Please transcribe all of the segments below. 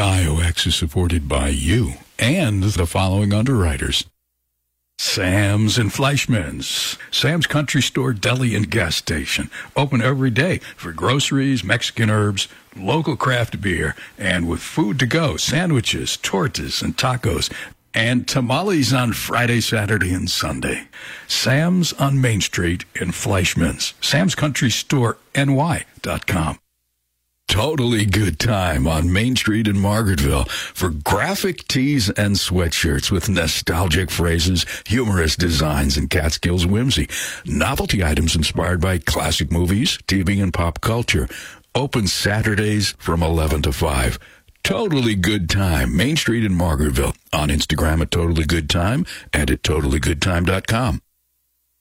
WIOX is supported by you and the following underwriters. Sam's and Fleischmann's. Sam's Country Store Deli and Gas Station. Open every day for groceries, Mexican herbs, local craft beer, and with food to go, sandwiches, tortas, and tacos. And tamales on Friday, Saturday, and Sunday. Sam's on Main Street in Fleischmann's. Sam's Country Store NY.com. Totally good time on Main Street in Margaretville for graphic tees and sweatshirts with nostalgic phrases, humorous designs, and Catskills whimsy. Novelty items inspired by classic movies, TV, and pop culture. Open Saturdays from 11 to 5. Totally Good Time, Main Street in Margaretville. On Instagram at Totally Good Time and at TotallyGoodTime.com.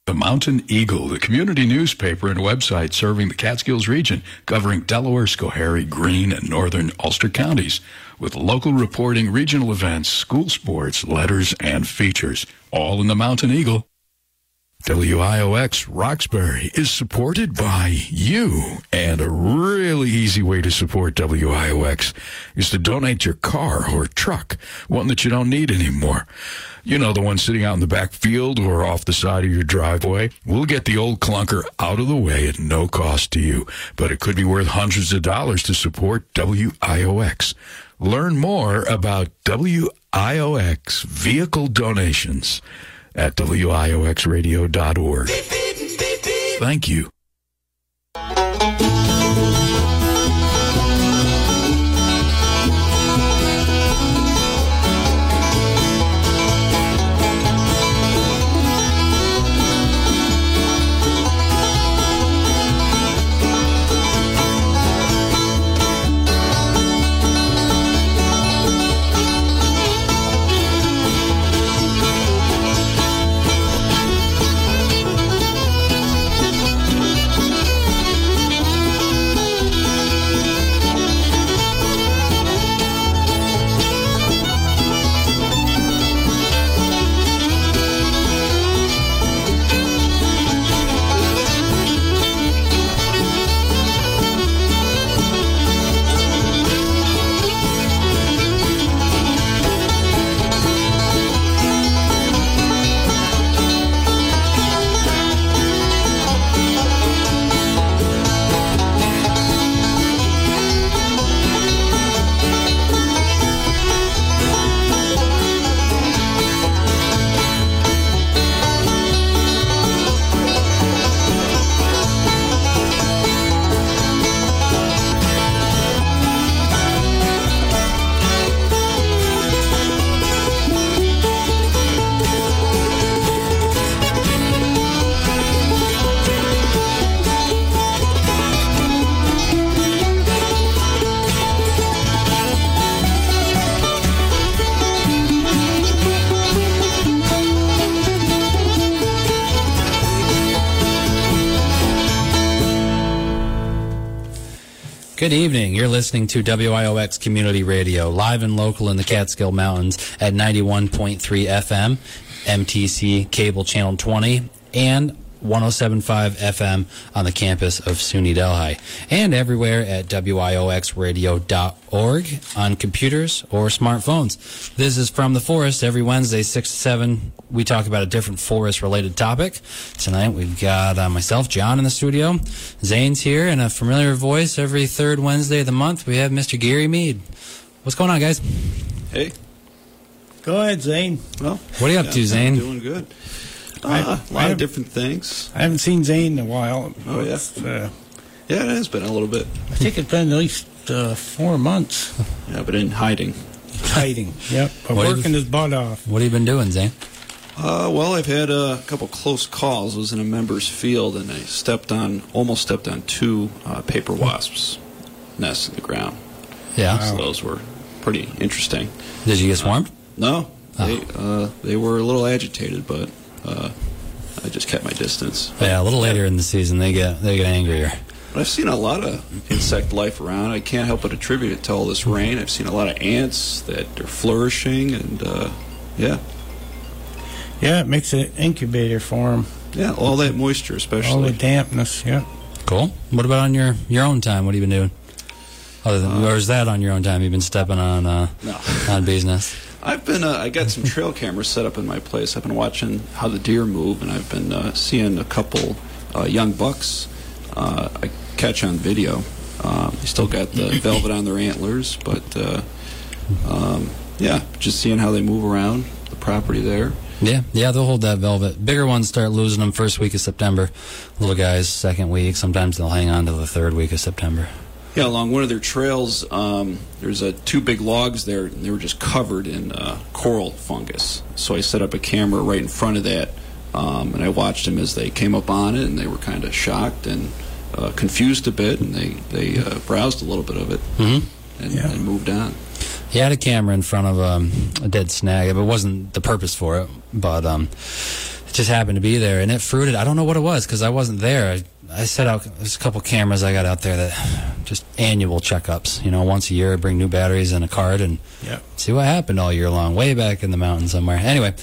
The Mountain Eagle, the community newspaper and website serving the Catskills region, covering Delaware, Schoharie, Greene, and northern Ulster counties, with local reporting, regional events, school sports, letters, and features, all in the Mountain Eagle. WIOX Roxbury is supported by you. And a really easy way to support WIOX is to donate your car or truck, one that you don't need anymore. You know, the one sitting out in the back field or off the side of your driveway. We'll get the old clunker out of the way at no cost to you, but it could be worth hundreds of dollars to support WIOX. Learn more about WIOX vehicle donations at WIOXradio.org. Thank you. Good evening. You're listening to WIOX Community Radio, live and local in the Catskill Mountains at 91.3 FM, MTC Cable Channel 20, and 1075 FM on the campus of SUNY Delhi, and everywhere at WIOXradio.org on computers or smartphones. This is From the Forest every Wednesday, 6 to 7. We talk about a different forest related topic. Tonight we've got uh, myself, John, in the studio. Zane's here, and a familiar voice every third Wednesday of the month. We have Mr. Gary Mead. What's going on, guys? Hey. Go ahead, Zane. Well, What are you up yeah, to, I'm Zane? Doing good. I- Uh, a lot of different things. I haven't seen Zane in a while. Oh, yeah? Uh, Yeah, it has been a little bit. I think it's been at least uh, four months Yeah, but in hiding. hiding. Yep, but What is- working his butt off. What have you been doing, Zane? Uh, well, I've had a couple close calls. I was in a member's field, and I stepped on, almost stepped on two uh, paper wasps' nests in the ground. Yeah. So those were pretty interesting. Did you get swarmed? No, Oh. they uh, they were a little agitated, but uh, I just kept my distance. Yeah, a little later in the season they get they get angrier. But I've seen a lot of insect life around. I can't help but attribute it to all this rain. I've seen a lot of ants that are flourishing, and uh, yeah, Yeah, it makes an incubator for them. yeah, all that moisture, especially All the dampness. Yep. Cool. What about on your your own time? What have you been doing? Other than, or is that on your own time? You've been stepping on uh, No. on business. I've been. Uh, I got some trail cameras set up in my place. I've been watching how the deer move, and I've been uh, seeing a couple uh, young bucks. Uh, I catch on video. Um, they still got the velvet on their antlers, but uh, um, yeah, just seeing how they move around the property there. Yeah, yeah, they'll hold that velvet. Bigger ones start losing them first week of September. Little guys, second week. Sometimes they'll hang on to the third week of September. Yeah, along one of their trails, um, there's uh, two big logs there, and they were just covered in uh, coral fungus. So I set up a camera right in front of that, um, and I watched them as they came up on it, and they were kind of shocked and uh, confused a bit, and they they uh, browsed a little bit of it Mm-hmm. and, Yeah. and moved on. He had a camera in front of um, a dead snag. It wasn't the purpose for it, but um, it just happened to be there, and it fruited. I don't know what it was because I wasn't there. I, I set out there's a couple cameras I got out there that just annual checkups. You know, once a year I bring new batteries and a card and Yeah. see what happened all year long, way back in the mountains somewhere. Anyway,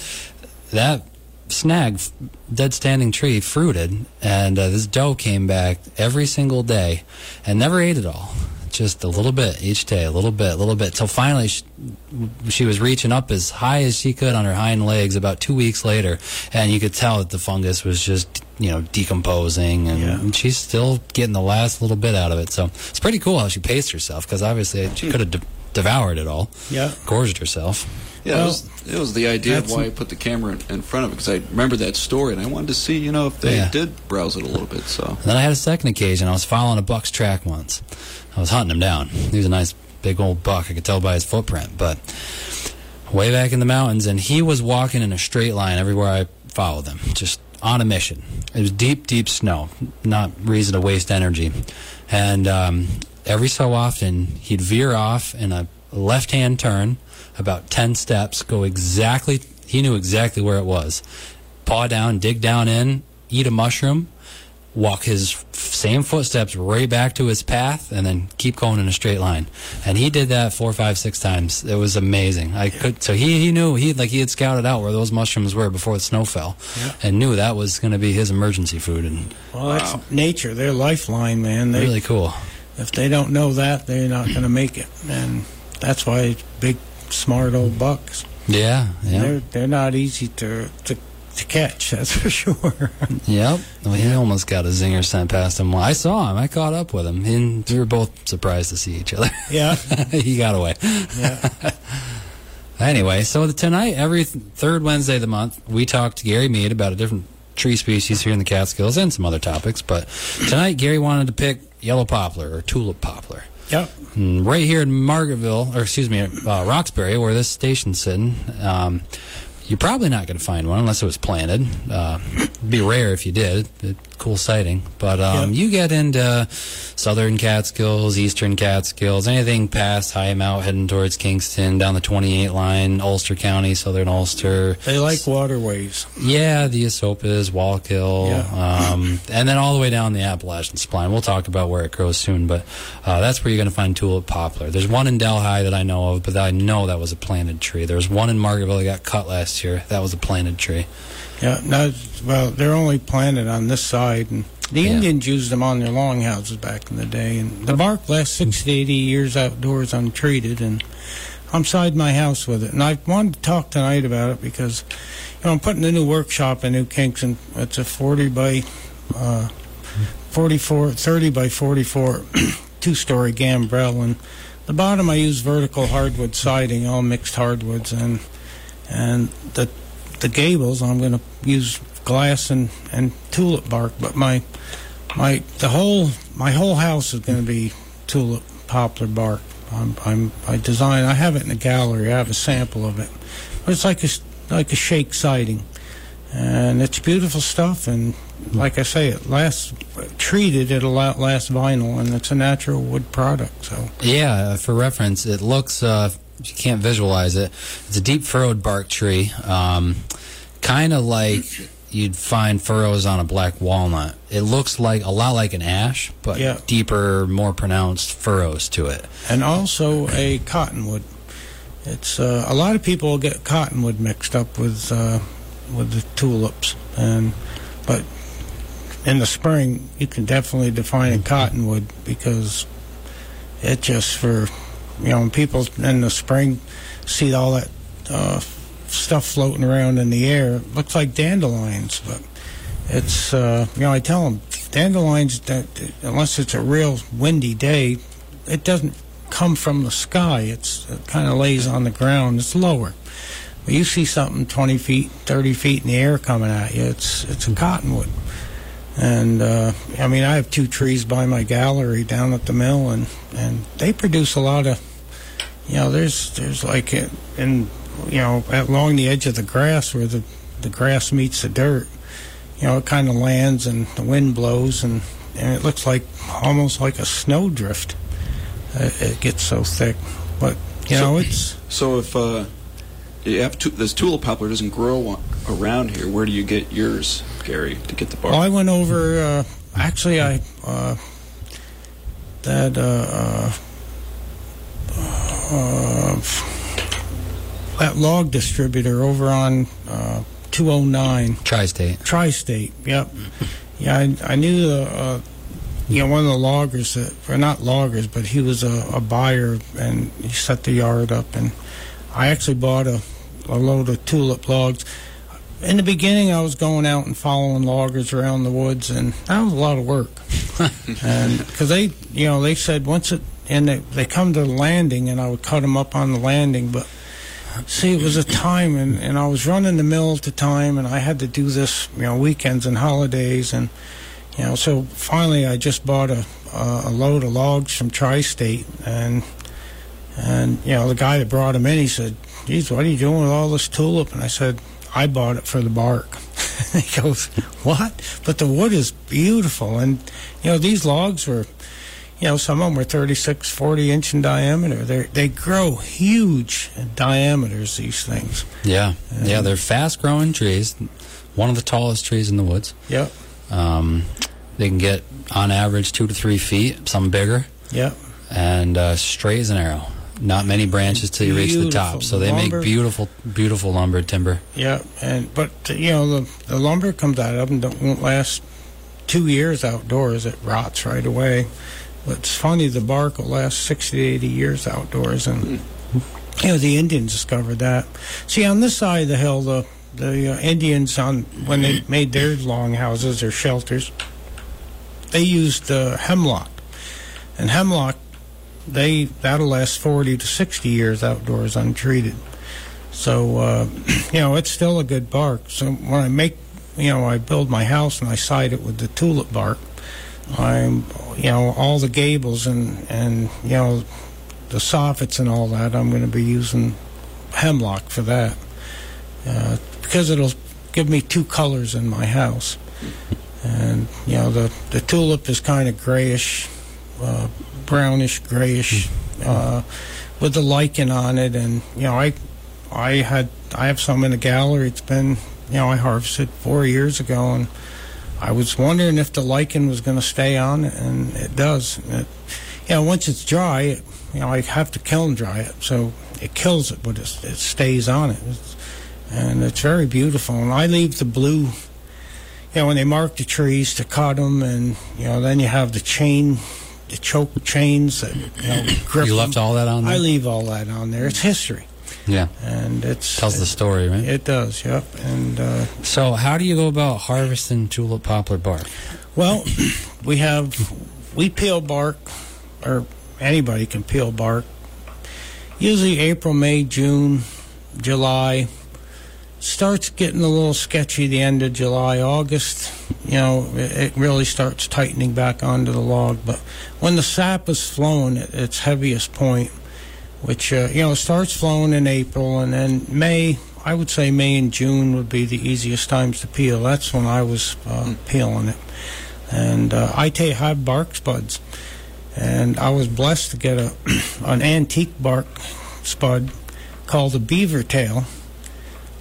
that snag, dead standing tree, fruited, and uh, this doe came back every single day and never ate it all. Just a little bit each day, a little bit, a little bit, till finally she, she was reaching up as high as she could on her hind legs. About two weeks later, and you could tell that the fungus was just you know decomposing, and Yeah. she's still getting the last little bit out of it. So it's pretty cool how she paced herself because obviously she hmm. could have de- devoured it all, Yeah. gorged herself. Yeah, Well, it, was, it was the idea of why I put the camera in, in front of it because I remember that story and I wanted to see, you know, if they Yeah. did browse it a little bit. So And then I had a second occasion. I was following a buck's track once. I was hunting him down. He was a nice big old buck. I could tell by his footprint. But way back in the mountains, and he was walking in a straight line everywhere I followed him, just on a mission. It was deep, deep snow, not reason to waste energy. And um, every so often, he'd veer off in a left hand turn, about 10 steps, go exactly, he knew exactly where it was. Paw down, dig down in, eat a mushroom, walk his same footsteps right back to his path and then keep going in a straight line and he did that four five six times it was amazing i could so he he knew he like he had scouted out where those mushrooms were before the snow fell Yeah. and knew that was going to be his emergency food and Well, that's nature. They're lifeline, man. They, really cool If they don't know that, they're not going to make it. And that's why big, smart old bucks. yeah yeah They're they're not easy to to, to catch. That's for sure. yep well, he almost got a zinger sent past him i saw him i caught up with him and we were both surprised to see each other yeah. he got away Yeah. Anyway, so tonight, every third Wednesday of the month, we talk to Gary Mead about a different tree species here in the Catskills and some other topics. But tonight, Gary wanted to pick yellow poplar or tulip poplar. Yep. And right here in Margaretville, or excuse me, uh, Roxbury, where this station's sitting, um, you're probably not going to find one unless it was planted. Uh, it'd be rare if you did. A cool sighting. But um, Yep. you get into southern Catskills, eastern Catskills, anything past High Mount, heading towards Kingston, down the 28 line, Ulster County, southern Ulster. They like waterways. Yeah, the Esopus, Wallkill, Yeah. um, and then all the way down the Appalachian Spline. We'll talk about where it grows soon, but uh, that's where you're going to find tulip poplar. There's one in Delhi that I know of, but I know that was a planted tree. There's one in Margaretville that got cut last year. That was a planted tree. Yeah. No, well, they're only planted on this side, and the Yeah. Indians used them on their longhouses back in the day. And the bark lasts 60 to 80 years outdoors untreated, and I'm side my house with it. And I wanted to talk tonight about it because, you know, I'm putting a new workshop in New Kingston. It's a 40 by uh, 44, 30 by 44 two-story gambrel, and the bottom I use vertical hardwood siding, all mixed hardwoods, and and the the gables I'm going to use glass and and tulip bark, but my my the whole my whole house is going to be tulip poplar bark. I'm, I'm I design. I have it in the gallery. I have a sample of it. But it's like a like a shake siding, and it's beautiful stuff. And like I say, it lasts treated. It'll last vinyl, and it's a natural wood product. So Yeah, for reference, it looks, uh, you can't visualize it, it's a deep furrowed bark tree, um, kind of like you'd find furrows on a black walnut. It looks like a lot like an ash, but Yeah. deeper, more pronounced furrows to it. and also a cottonwood. It's uh, a lot of people get cottonwood mixed up with uh, with the tulips, and but in the spring you can definitely define a cottonwood because it just for you know when people in the spring see all that uh, stuff floating around in the air. It looks like dandelions, but it's uh, you know I tell them dandelions that unless it's a real windy day, it doesn't come from the sky. It's it kind of lays on the ground. It's lower. But you see something 20 feet, 30 feet in the air coming at you. It's it's a cottonwood. And uh, I mean, I have two trees by my gallery down at the mill, and, and they produce a lot of, you know, there's there's like in you know along the edge of the grass where the the grass meets the dirt, you know, it kind of lands and the wind blows and and it looks like almost like a snowdrift. It, it gets so thick, but you So- know it's So if uh, you have tu- this tulip poplar doesn't grow around here, where do you get yours, Gary, to get the bark? Well, I went over. Uh, actually, I uh, that uh, uh, uh, that log distributor over on uh, 209 Tri-State. Tri-State. Yep. Yeah, I, I knew the. Uh, you know, one of the loggers that, or not loggers, but he was a, a buyer and he set the yard up. And I actually bought a, a load of tulip logs. In the beginning, I was going out and following loggers around the woods, and that was a lot of work. and because they, you know, they said once it, and they, they come to the landing, and I would cut them up on the landing, but see, it was a time, and, and I was running the mill at the time, and I had to do this, you know, weekends and holidays, and you know, so finally, I just bought a a, load of logs from Tri-State, and and you know, the guy that brought them in, he said, "Geez, what are you doing with all this tulip?" And I said, "I bought it for the bark." he goes, "What?" But the wood is beautiful, and you know, these logs were. You know, some of them were 36, 40 inch in diameter. They they grow huge diameters. These things. Yeah, yeah, they're fast-growing trees. One of the tallest trees in the woods. Yep. Um, they can get on average two to three feet, some bigger, Yep. and uh, straight as an arrow. Not many branches till you reach the top. So they lumber. make beautiful, beautiful lumber timber. Yeah, and but you know the the lumber comes out of them that won't last two years outdoors. It rots right away. But it's funny the bark will last sixty to eighty years outdoors, and you know the Indians discovered that. See, on this side of the hill, the the uh, Indians on when they made their long houses or shelters, they used uh, hemlock, and hemlock they that'll last forty to sixty years outdoors untreated. So uh, you know it's still a good bark. So when I make, you know, I build my house and I side it with the tulip bark. I'm, you know, all the gables and and you know, the soffits and all that. I'm going to be using hemlock for that uh, because it'll give me two colors in my house. And you know, the the tulip is kind of grayish, uh, brownish grayish, uh, with the lichen on it. And you know, I I had I have some in the gallery. It's been you know I harvested four years ago, and I was wondering if the lichen was going to stay on, and it does. It, you know, once it's dry, it, you know I have to kiln dry it, so it kills it, but it, it stays on it, it's, and it's very beautiful. And I leave the blue. You know, when they mark the trees to cut them, and you know, then you have the chain, the choke chains that you know grip You left 'em. all that on there? I leave all that on there. It's history, Yeah, and it's tells the story, right? It does, yep. And uh, So, how do you go about harvesting tulip poplar bark? well, we have we peel bark, or anybody can peel bark. Usually April, May, June, July. Starts getting a little sketchy the end of July, August. You know, it, it really starts tightening back onto the log. But when the sap is flowing at its heaviest point, which uh, you know starts flowing in April, and then May. I would say May and June would be the easiest times to peel. That's when I was uh, peeling it, and uh, I take have bark spuds, and I was blessed to get a an antique bark spud called a beaver tail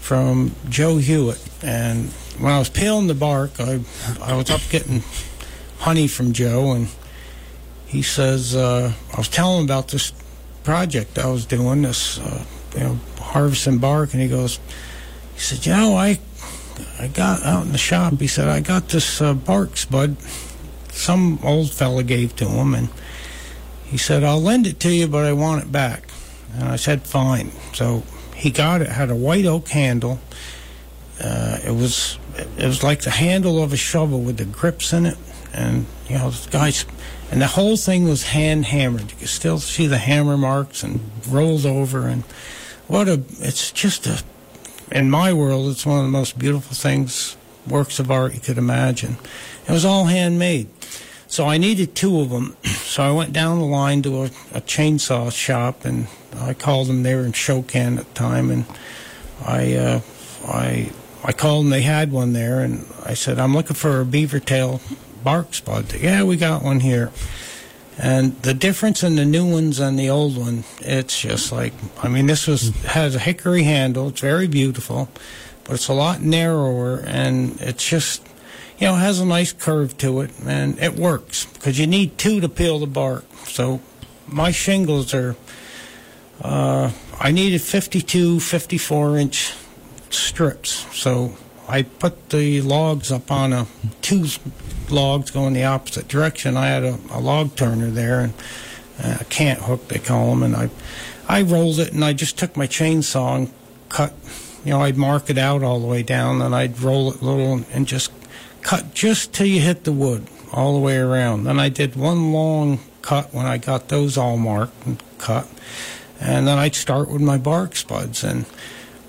from Joe Hewitt. And when I was peeling the bark, I I was up getting honey from Joe, and he says uh, I was telling him about this project I was doing, this uh, you know harvesting bark, and he goes, he said, you know, I I got out in the shop. He said I got this uh, bark spud, some old fella gave to him, and he said, I'll lend it to you, but I want it back. And I said, fine. So he got it, had a white oak handle. Uh, it was it was like the handle of a shovel with the grips in it, and you know, the guys, and the whole thing was hand hammered. You can still see the hammer marks and rolled over, and what a! It's just a. In my world, it's one of the most beautiful things, works of art you could imagine. It was all handmade. So I needed two of them. So I went down the line to a, a chainsaw shop, and I called them. They were in Shokan at the time, and I, uh, I, I called them. They had one there, and I said, "I'm looking for a beaver tail bark spud." Yeah, we got one here. And the difference in the new ones and the old one, it's just like I mean, this was has a hickory handle. It's very beautiful, but it's a lot narrower, and it's just you know, has a nice curve to it, and it works because you need two to peel the bark. So my shingles are, uh, I needed 52, 54 inch strips. So I put the logs up on a two logs going the opposite direction. I had a, a log turner there and a cant hook they call them, and I I rolled it and I just took my chainsaw and cut. You know, I'd mark it out all the way down, and I'd roll it a little and just cut just till you hit the wood all the way around. Then I did one long cut when I got those all marked and cut. And then I'd start with my bark spuds. And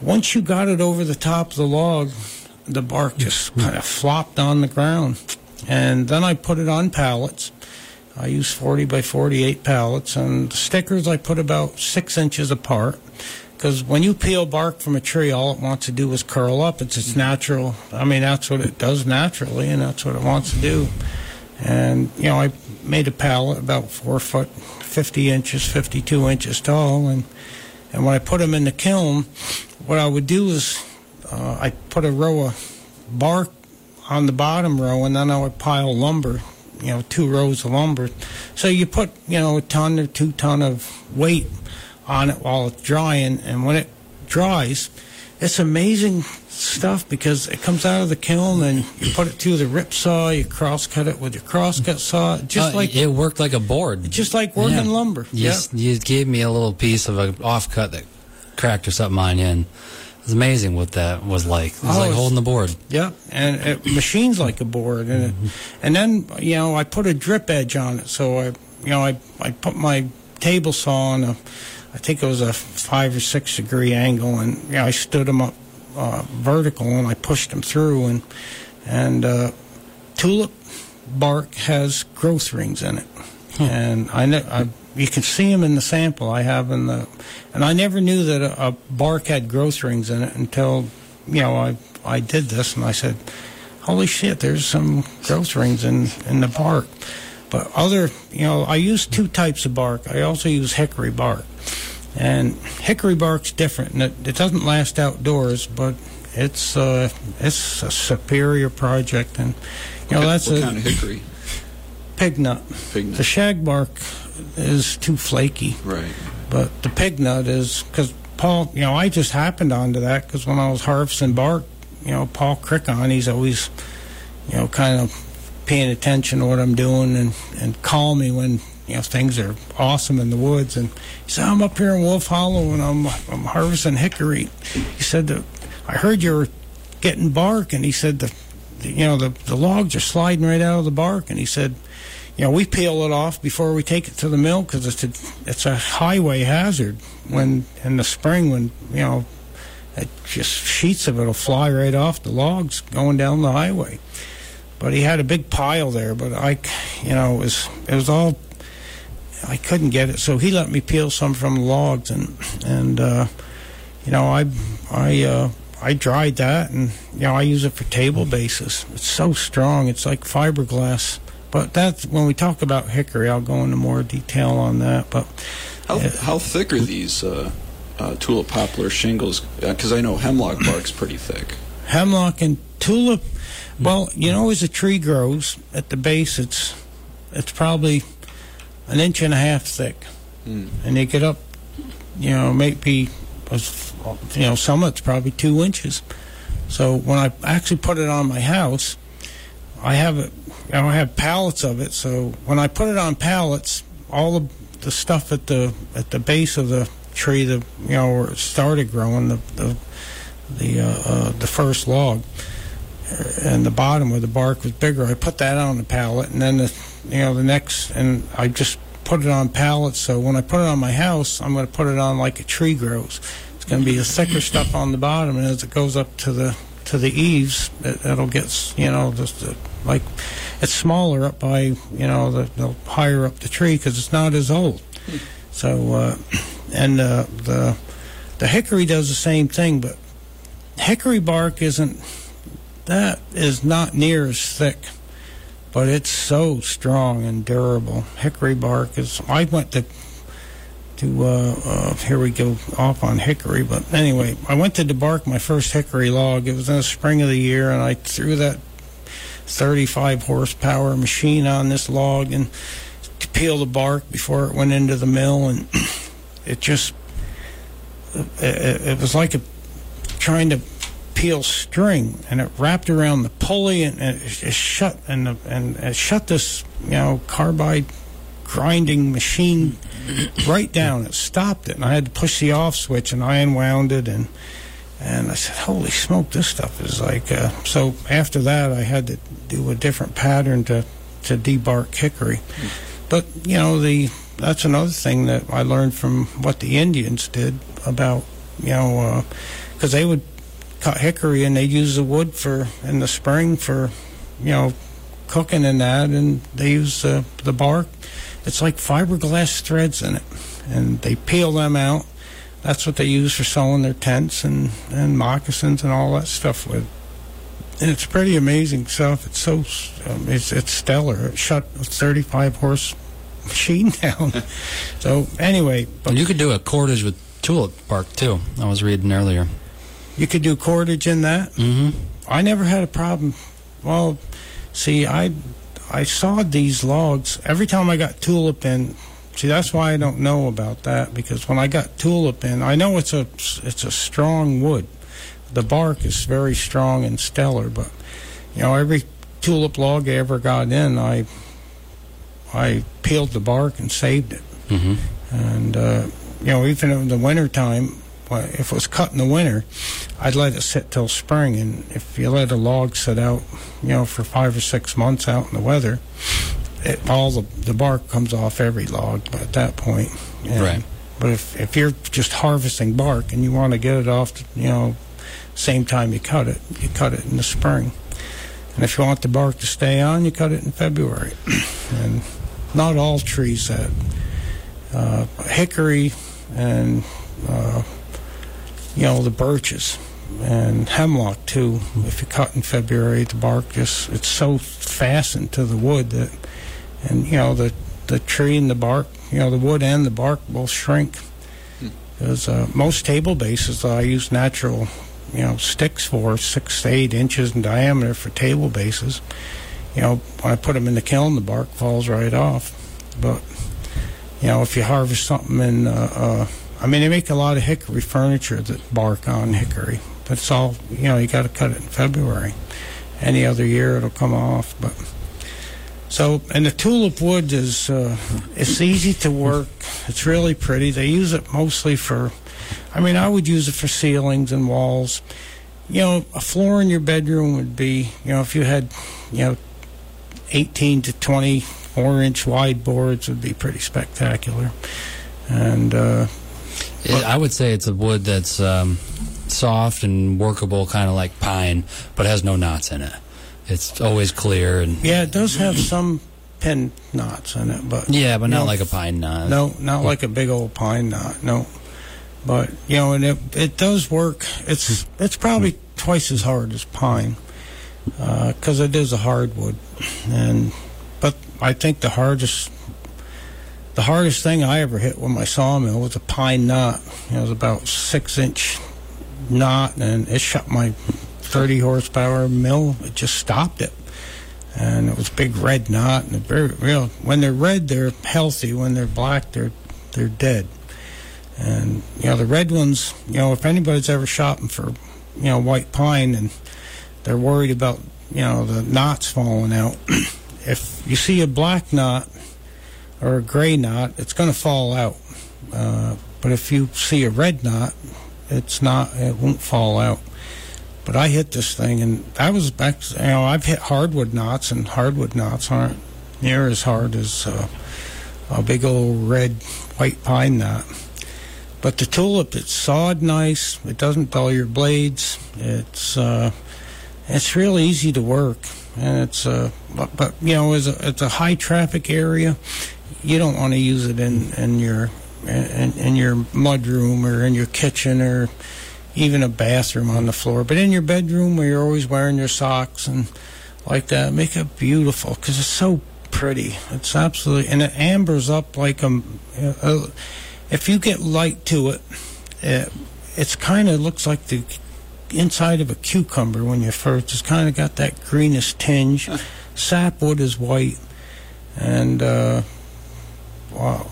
once you got it over the top of the log, the bark just kind of flopped on the ground. And then I put it on pallets. I use 40 by 48 pallets. And the stickers I put about six inches apart because when you peel bark from a tree, all it wants to do is curl up. It's its natural. I mean, that's what it does naturally, and that's what it wants to do. And you know, I made a pallet about four foot, fifty inches, fifty-two inches tall, and and when I put them in the kiln, what I would do is uh, I put a row of bark on the bottom row, and then I would pile lumber. You know, two rows of lumber. So you put you know a ton or two ton of weight on it while it's drying, and when it dries, it's amazing stuff because it comes out of the kiln and you put it through the rip saw, you cross cut it with your cross cut saw, just Uh, like it worked like a board. just like working Yeah. lumber. You, Yeah. you gave me a little piece of an off cut that cracked or something on you, and it was amazing what that was like. It was Oh, like holding the board. Yeah, and it machines like a board, and it, and then you know I put a drip edge on it, so I you know I I put my table saw on a, I think it was a five or six degree angle, and you know I stood them up uh, vertical and I pushed them through, and and uh, tulip bark has growth rings in it, and I, ne- I you can see them in the sample I have in the, and I never knew that a, a bark had growth rings in it until you know I I did this and I said, holy shit, there's some growth rings in in the bark. But other, you know, I use two types of bark. I also use hickory bark, and hickory bark's different, and it, it doesn't last outdoors, but it's uh, it's a superior project, and you know what, that's what a kind of hickory? pig nut. Pig The shag bark is too flaky, Right. but the pig nut is because Paul, you know, I just happened onto that because when I was harvesting bark, you know, Paul Crickon, he's always, you know, kind of paying attention to what I'm doing and and call me when you know things are awesome in the woods. And he said, I'm up here in Wolf Hollow and I'm I'm harvesting hickory. He said I heard you were getting bark, and he said the, the you know the the logs are sliding right out of the bark, and he said. You know, we peel it off before we take it to the mill because it's a it's a highway hazard when in the spring when you know it just sheets of it'll fly right off the logs going down the highway. But he had a big pile there, but I, you know, it was it was all I couldn't get it, so he let me peel some from logs, and and uh, you know I I uh, I dried that, and you know I use it for table bases. It's so strong, it's like fiberglass. But that's when we talk about hickory, I'll go into more detail on that. But How, how thick are these uh, uh, tulip poplar shingles? Because I know hemlock bark's pretty thick. hemlock and tulip. Well, you know, as a tree grows at the base, it's it's probably an inch and a half thick, Mm. and they get up, you know, maybe you know, some of it's probably two inches. So when I actually put it on my house, I have it. You know, I have pallets of it. So when I put it on pallets, all the the stuff at the at the base of the tree, the you know where it started growing, the the the, uh, uh, the first log, and the bottom where the bark was bigger. I put that on the pallet, and then the you know the next, and I just put it on pallets. So when I put it on my house, I'm going to put it on like a tree grows. It's going to be the thicker stuff on the bottom, and as it goes up to the to the eaves, it, it'll get you know just uh, like it's smaller up by you know the, the higher up the tree because it's not as old. So uh, and uh, the the hickory does the same thing, but hickory bark isn't that is not near as thick, but it's so strong and durable. Hickory bark is. I went to to uh, uh, here we go off on hickory, but anyway, I went to debark my first hickory log. It was in the spring of the year, and I threw that 35 horsepower machine on this log and to peel the bark before it went into the mill, and it just it, it was like a trying to peel string, and it wrapped around the pulley, and, and it, it shut and the, and it shut this you know carbide grinding machine right down. It stopped it, and I had to push the off switch, and I unwound it, and and I said, "Holy smoke, this stuff is like." Uh, so after that, I had to do a different pattern to to debark hickory. But you know, the that's another thing that I learned from what the Indians did about you know because they would cut hickory and they'd use the wood for in the spring for you know cooking and that, and they use uh, the bark. It's like fiberglass threads in it, and they peel them out. That's what they use for sewing their tents and, and moccasins and all that stuff with. And it's pretty amazing stuff. It's so um, it's it's stellar. It shut a 35 horse machine down. so anyway, but And you could do a cordage with tulip bark too. I was reading earlier. You could do cordage in that. Mm-hmm. I never had a problem. Well, see, I I sawed these logs every time I got tulip in. See, that's why I don't know about that because when I got tulip in, I know it's a it's a strong wood. The bark is very strong and stellar, but you know every tulip log I ever got in, I I peeled the bark and saved it. Mm-hmm. And, uh, you know, even in the wintertime, if it was cut in the winter, I'd let it sit till spring. And if you let a log sit out, you know, for five or six months out in the weather, it, all the, the bark comes off every log at that point. And- Right. But if, if you're just harvesting bark and you want to get it off, you know, same time you cut it, you cut it in the spring. And if you want the bark to stay on, you cut it in February. and not all trees that uh, hickory and uh, you know the birches and hemlock too. If you cut in February, the bark just it's so fastened to the wood that, and you know the the tree and the bark, you know the wood and the bark both shrink. Because uh, most table bases I use natural, you know, sticks for six to eight inches in diameter for table bases. You know, when I put them in the kiln, the bark falls right off. But you know, if you harvest something in, uh, uh, I mean, they make a lot of hickory furniture that bark on hickory, but it's all, you know, you got to cut it in February. Any other year, it'll come off. But so, and the tulip wood is, uh, it's easy to work. It's really pretty. They use it mostly for, I mean, I would use it for ceilings and walls. You know, a floor in your bedroom would be, you know, if you had, you know, 18 to 24 inch wide boards would be pretty spectacular. And uh, It, I would say it's a wood that's um, soft and workable, kind of like pine, but has no knots in it. It's always clear and yeah, it does have some pin knots in it, but yeah, but not No. like a pine knot. no, not like a big old pine knot. No, but you know, and it it does work. It's it's probably twice as hard as pine because it is a hardwood, and but I think the hardest the hardest thing I ever hit with my sawmill was a pine knot. It was about six inch knot, and it shut my 30 horsepower mill. It just stopped it, and it was big red knot, and very real. When they're red, they're healthy. When they're black, they're they're dead. And you know, the red ones. You know, if anybody's ever shopping for you know white pine and they're worried about you know the knots falling out. if you see a black knot or a gray knot, it's going to fall out. Uh, but if you see a red knot, it's not. It won't fall out. But I hit this thing, and that was back. You know, I've hit hardwood knots, and hardwood knots aren't near as hard as uh, a big old red white pine knot. But the tulip, it's sawed nice. It doesn't dull your blades. It's uh, it's real easy to work, and it's uh, but, but you know, as a, it's a high traffic area, you don't want to use it in in your in, in your mudroom or in your kitchen or even a bathroom on the floor. But in your bedroom where you're always wearing your socks and like that, make it beautiful because it's so pretty. It's absolutely, and it ambers up like a. a if you get light to it, it it's kind of looks like the inside of a cucumber when you first. It's kind of got that greenish tinge. Sapwood is white, and uh, wow.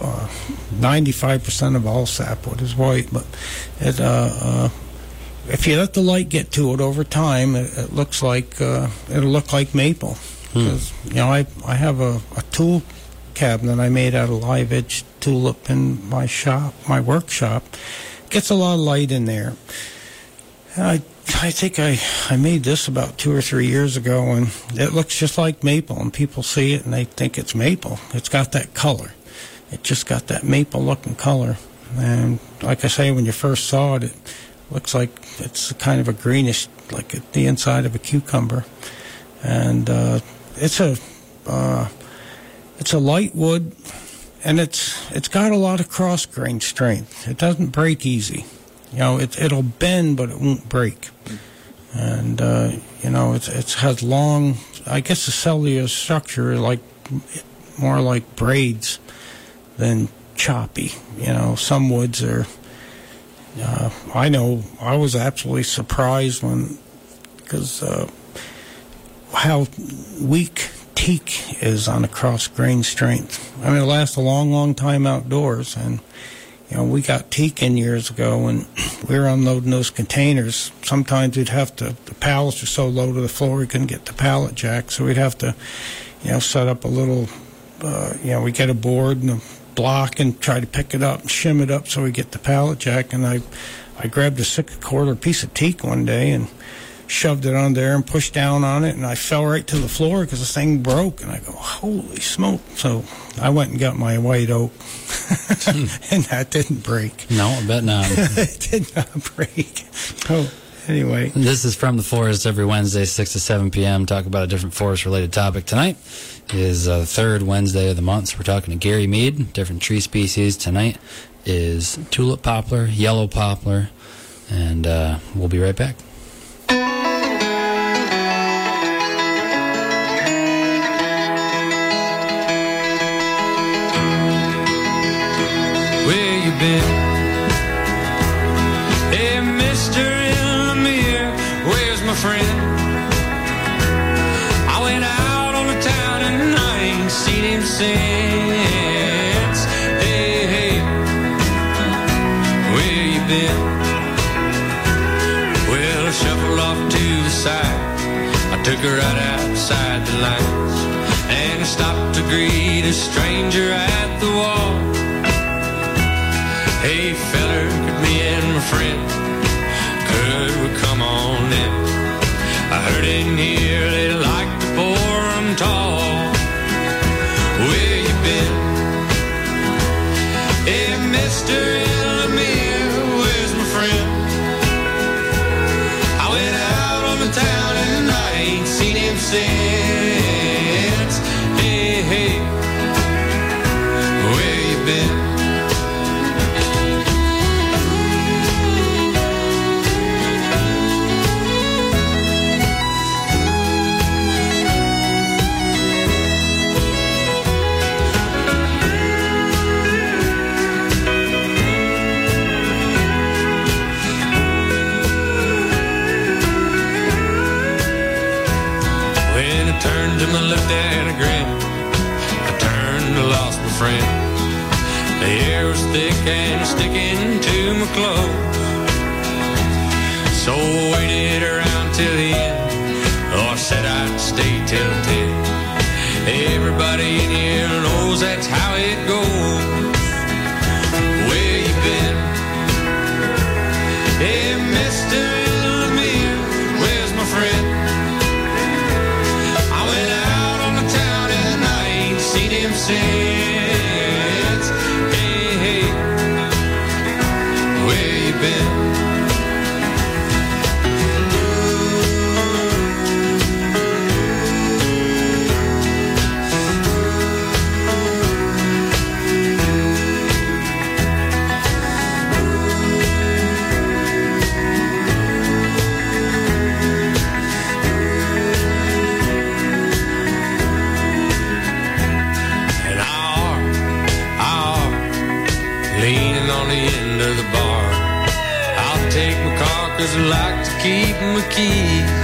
Uh, 95% of all sapwood is white, but it, uh, uh, if you let the light get to it over time, it, it looks like uh, it'll look like maple. Because you know, I I have a, a tool cabinet I made out of live edge tulip in my shop, my workshop. Gets a lot of light in there. I I think I I made this about two or three years ago, and it looks just like maple. And people see it and they think it's maple. It's got that color. It just got that maple looking color. And like I say, when you first saw it, it looks like it's kind of a greenish, like the inside of a cucumber. And uh, it's a uh, it's a light wood, and it's it's got a lot of cross grain strength. It doesn't break easy. You know, it it'll bend, but it won't break. And uh, you know, it's it has long. I guess the cellular structure like more like braids than choppy. You know, some woods are. Uh, I know I was absolutely surprised when, because uh, how weak teak is on a cross grain strength. I mean, it lasts a long, long time outdoors, and you know, we got teak in years ago when we were unloading those containers. Sometimes we'd have to, the pallets were so low to the floor we couldn't get the pallet jack, so we'd have to, you know, set up a little, uh, you know, we get a board and a block and try to pick it up and shim it up so we get the pallet jack. And I, I grabbed a six quarter piece of teak one day and shoved it on there and pushed down on it, and I fell right to the floor because the thing broke. And I go, holy smoke! So I went and got my white oak, and that didn't break. No, I bet not. it did not break. Oh, anyway. This is from the forest every Wednesday, 6 to 7 p.m. Talk about a different forest related topic. Tonight is uh, the third Wednesday of the month. So we're talking to Gary Mead, different tree species. Tonight is tulip poplar, yellow poplar, and uh, we'll be right back. Been? Hey, the mirror, where's my friend? I went out on the town and I ain't seen him since. Hey, hey, where you been? Well, I shuffled off to the side. I took her right outside the lines and I stopped to greet a stranger at the wall. Hey, feller, could me and my friend, could we come on in? I heard in here they like to pour 'em tall. And sticking to my clothes. So I waited around till the end. Oh, I said I'd stay till ten. Everybody in here knows that the to keep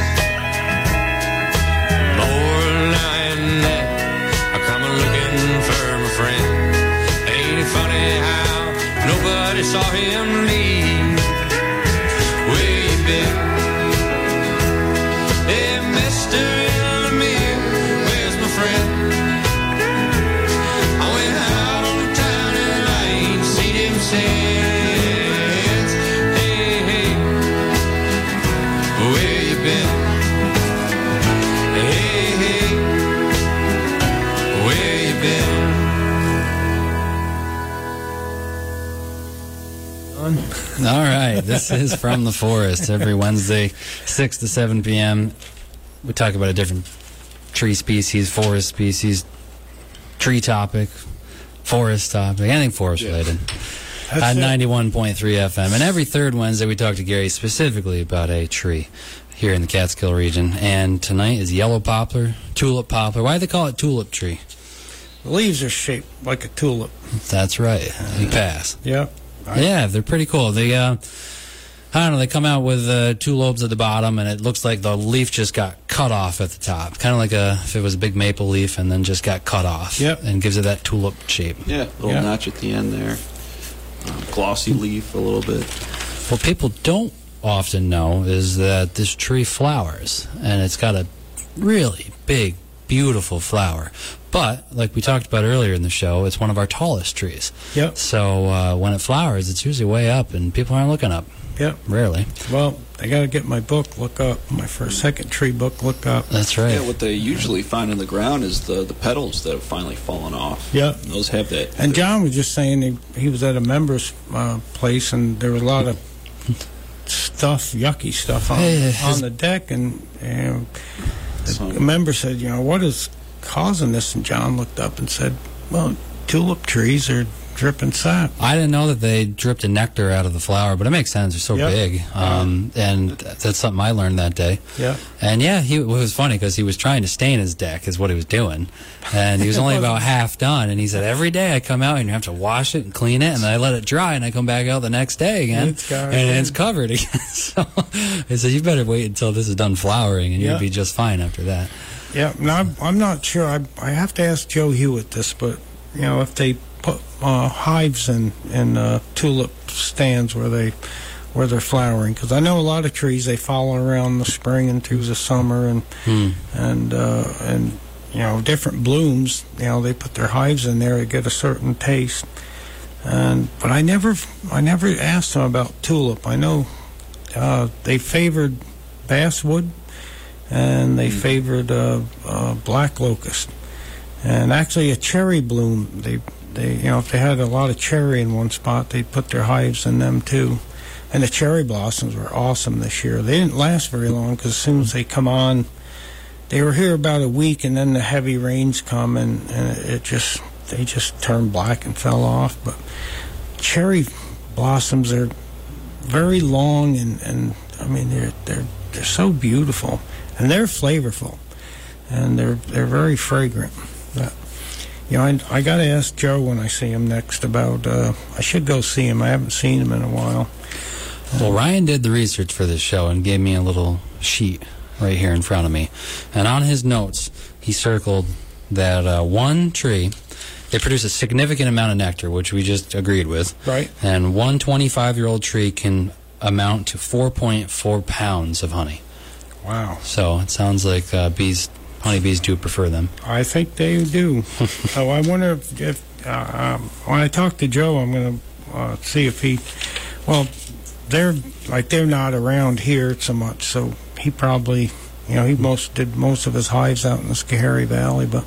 this is from the forest every Wednesday, six to seven p.m. We talk about a different tree species, forest species, tree topic, forest topic, anything forest related. At That's ninety-one point three FM, and every third Wednesday we talk to Gary specifically about a tree here in the Catskill region. And tonight is yellow poplar, tulip poplar. Why do they call it tulip tree? The leaves are shaped like a tulip. That's right. You pass. Yep. Yeah, they're pretty cool. They, uh, I don't know, they come out with uh, two lobes at the bottom, and it looks like the leaf just got cut off at the top, kind of like a if it was a big maple leaf and then just got cut off. Yep. and gives it that tulip shape. Yeah, little Yeah. notch at the end there. Um, glossy leaf a little bit. What people don't often know is that this tree flowers, and it's got a really big, beautiful flower. But like we talked about earlier in the show, it's one of our tallest trees. Yep. So uh, when it flowers, it's usually way up, and people aren't looking up. Yep. Rarely. Well, I got to get my book. Look up my first, second tree book. Look up. That's right. Yeah, what they usually find in the ground is the, the petals that have finally fallen off. Yep. And those have that. And John was just saying he, he was at a member's uh, place and there was a lot of stuff, yucky stuff on, Hey, on the deck. And, and the Some- member said, you know, what is causing this? And John looked up and said, well, tulip trees are dripping sap. I didn't know that they dripped a nectar out of the flower, but it makes sense. They're so Yep. big, um, and that's something I learned that day. Yeah. And yeah, he it was funny because he was trying to stain his deck, is what he was doing, and he was only about half done. And he said, every day I come out and you have to wash it and clean it, and then I let it dry, and I come back out the next day again, It's and it's covered again. so he said, you better wait until this is done flowering, and Yeah. you'll be just fine after that. Yeah, now I'm, I'm not sure. I, I have to ask Joe Hewitt this, but you know, if they uh, hives in in uh, tulip stands where they where they're flowering, because I know a lot of trees they follow around the spring and through the summer, and Hmm. and uh, and you know different blooms. You know, they put their hives in there to get a certain taste. And but I never I never asked them about tulip. I know uh, they favored basswood and they favored uh, uh, black locust, and actually a cherry bloom. They, they, you know, if they had a lot of cherry in one spot, they'd put their hives in them too. And the cherry blossoms were awesome this year. They didn't last very long because as soon as they come on, they were here about a week, and then the heavy rains come, and, and it just they just turned black and fell off. But cherry blossoms are very long, and, and I mean they're they're they're so beautiful and they're flavorful, and they're they're very fragrant. But, you know, I, I got to ask Joe when I see him next about. Uh, I should go see him. I haven't seen him in a while. Well, Ryan did the research for this show and gave me a little sheet right here in front of me. And on his notes, he circled that uh, one tree, they produce a significant amount of nectar, which we just agreed with. Right. And one 25 year old tree can amount to 4.4 pounds of honey. Wow. So it sounds like uh, bees, honeybees do prefer them. I think they do. so I wonder if, if uh, um, when I talk to Joe, I'm going to uh, see if he. Well, they're like they're not around here so much, so he probably. You know, he most did most of his hives out in the Schoharie Valley, but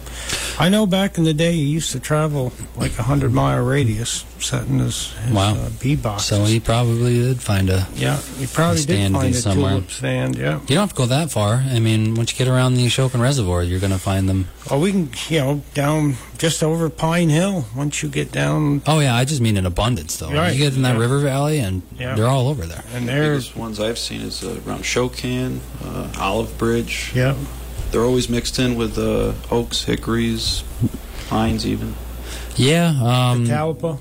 I know back in the day he used to travel like a hundred mile radius setting his, his Wow. uh, bee boxes. So he probably did find a. yeah, he probably a did stand find a somewhere. tulip stand. Yeah. You don't have to go that far. I mean, once you get around the Ashokan Reservoir, you're going to find them. Oh, we can, you know, down just over Pine Hill. Once you get down, Oh yeah, I just mean in abundance though. Right, You get in that yeah. river valley, and Yeah. they're all over there. and The they're biggest ones I've seen is uh, around Shokan, uh, Olive Bridge. yeah. They're always mixed in with uh, oaks, hickories, pines, even. Yeah, um, Catalpa.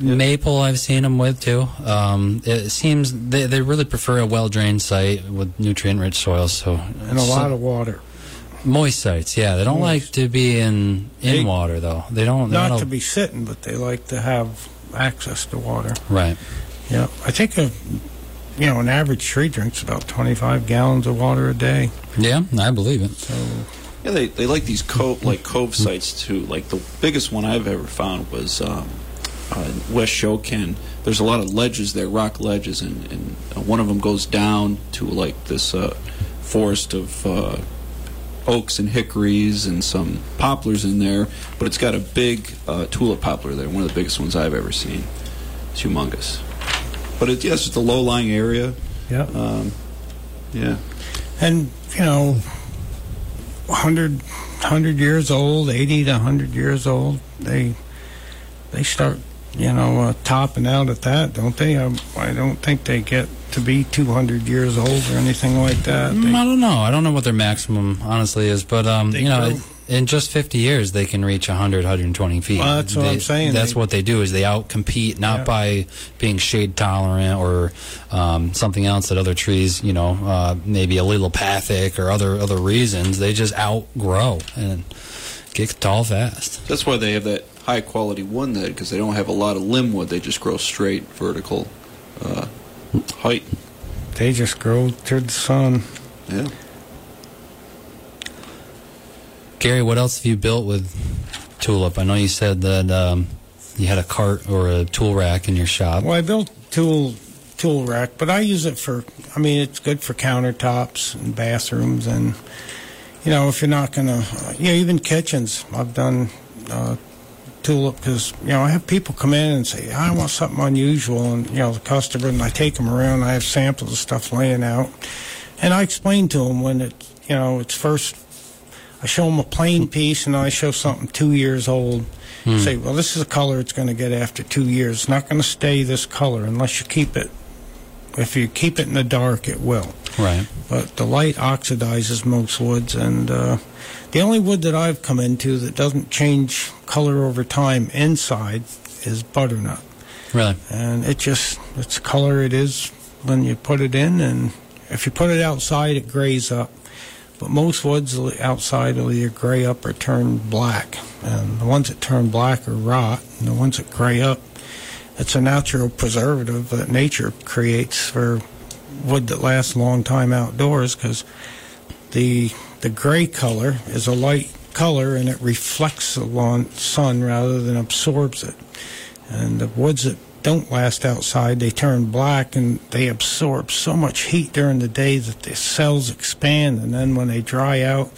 Maple, I've seen them with too. Um, it seems they, they really prefer a well drained site with nutrient rich soil. So and a lot of water. moist sites. Yeah, they don't Moist. like to be in in They- water though. They don't. they're Not not to be sitting, but they like to have access to water. right. Yeah, I think a you know an average tree drinks about 25 gallons of water a day. Yeah, I believe it. So Yeah, they, they like these cove like cove sites too. Like the biggest one I've ever found was um, uh, West Shokan. There's a lot of ledges there, rock ledges, and, and uh, one of them goes down to like this uh, forest of uh, oaks and hickories and some poplars in there. But it's got a big uh, tulip poplar there, one of the biggest ones I've ever seen. It's humongous. But it, yes, it's a low-lying area. yeah, Um, yeah. and you know, 100 100 years old, 80 to 100 years old, they they start you know uh, topping out at that, don't they? I, I don't think they get to be 200 years old or anything like that. Mm, They- I don't know. I don't know what their maximum honestly is, but um, you know, grow. in just 50 years they can reach 100, 120 feet. Well, that's what They- I'm saying. That's They- what they do is they outcompete not Yeah. by being shade tolerant or um, something else that other trees, you know, uh, maybe allelopathic or other other reasons. They just outgrow and get tall fast. That's why they have that high quality one there because they don't have a lot of limb wood. They just grow straight vertical uh, height. they just grow to the sun. Yeah. Gary, what else have you built with tulip? I know you said that um, you had a cart or a tool rack in your shop. Well, I built tool tool rack, but I use it for. I mean, it's good for countertops and bathrooms, and you know, if you're not gonna, yeah, even kitchens. I've done uh, tulip because you know I have people come in and say I want something unusual, and you know the customer, and I take them around. I have samples of stuff laying out, and I explain to them when it, you know, it's first. I show them a plain piece, and I show something two years old. Hmm. Say, well, this is a color it's going to get after two years. It's not going to stay this color unless you keep it. If you keep it in the dark, it will. Right. But the light oxidizes most woods, and uh, the only wood that I've come into that doesn't change color over time inside is butternut, Really. and it just it's color it is when you put it in, and if you put it outside, it grays up. But most woods outside will either gray up or turn black, and the ones that turn black are rot, and the ones that gray up, it's a natural preservative that nature creates for wood that lasts a long time outdoors because the the gray color is a light color and it reflects the sun rather than absorbs it. And the woods that don't last outside, they turn black and they absorb so much heat during the day that the cells expand. And then when they dry out,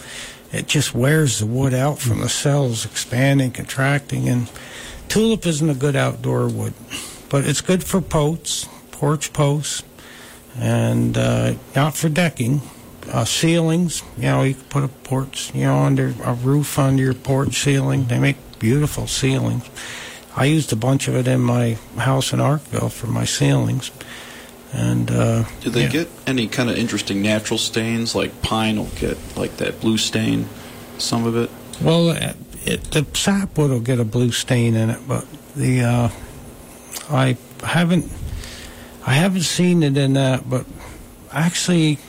it just wears the wood out from the mm. cells expanding, contracting. And tulip isn't a good outdoor wood, but it's good for posts, porch posts, and uh, not for decking. Uh, ceilings, you know, you can put a porch, you know, under a roof under your porch ceiling. They make beautiful ceilings. I used a bunch of it in my house in Arkville for my ceilings. And uh, Do they yeah. get any kind of interesting natural stains? Like pine will get like that blue stain, some of it. Well, it, the sapwood will get a blue stain in it, but the uh, I haven't I haven't seen it in that. But actually,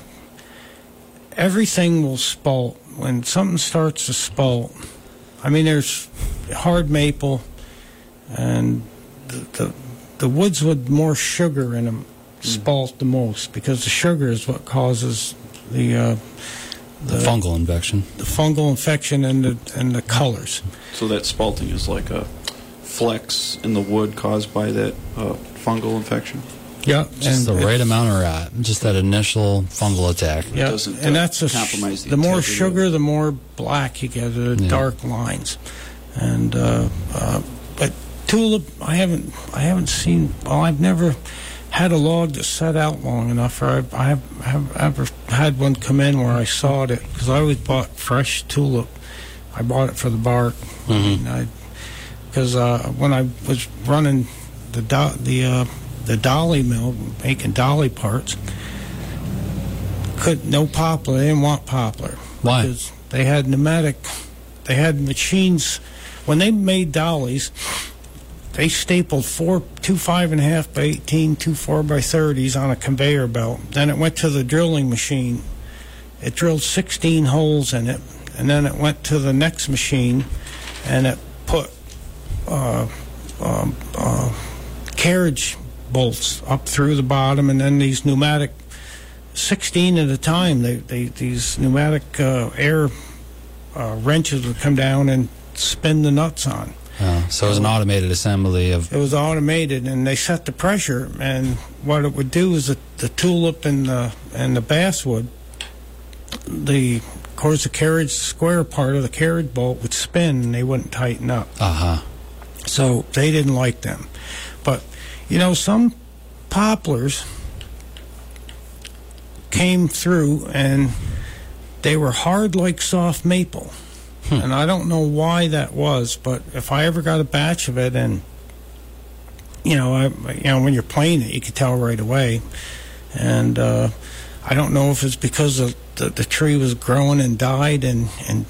everything will spalt when something starts to spalt. I mean, there's hard maple, and the the, the woods with more sugar in them spalt the most because the sugar is what causes the uh, The fungal infection. the fungal infection and the and the colors. So that spalting is like a flecks in the wood caused by that uh, fungal infection. Yeah, Just the right amount of rot. Just that initial fungal attack. Yeah, doesn't, uh, and that's a compromise the the more sugar, the more black you get, the Yeah. dark lines, and uh, uh, but tulip, I haven't I haven't seen. Well, I've never had a log that set out long enough, or I've, I have, had one come in where I sawed it because I always bought fresh tulip. I bought it for the bark, because uh, when I was running the do- the uh, the dolly mill making dolly parts, could no poplar. They didn't want poplar Why? because they had pneumatic. They had machines when they made dollies. They stapled four, two five and a half by 18, two four by 30s on a conveyor belt. Then it went to the drilling machine. It drilled 16 holes in it, and then it went to the next machine, and it put uh, um, uh, carriage bolts up through the bottom, and then these pneumatic 16 at a time. They, they these pneumatic uh, air uh, wrenches would come down and spin the nuts on. Oh, so it was an automated assembly of. It was automated, and they set the pressure. And what it would do is the, the tulip and the and the basswood, the of course the carriage square part of the carriage bolt would spin, and they wouldn't tighten up. Uh huh. So they didn't like them. But you know, some poplars came through, and they were hard like soft maple. Hmm. And I don't know why that was, but if I ever got a batch of it, and you know, I, you know, when you're playing it, you can tell right away. And uh, I don't know if it's because of the, the tree was growing and died, and and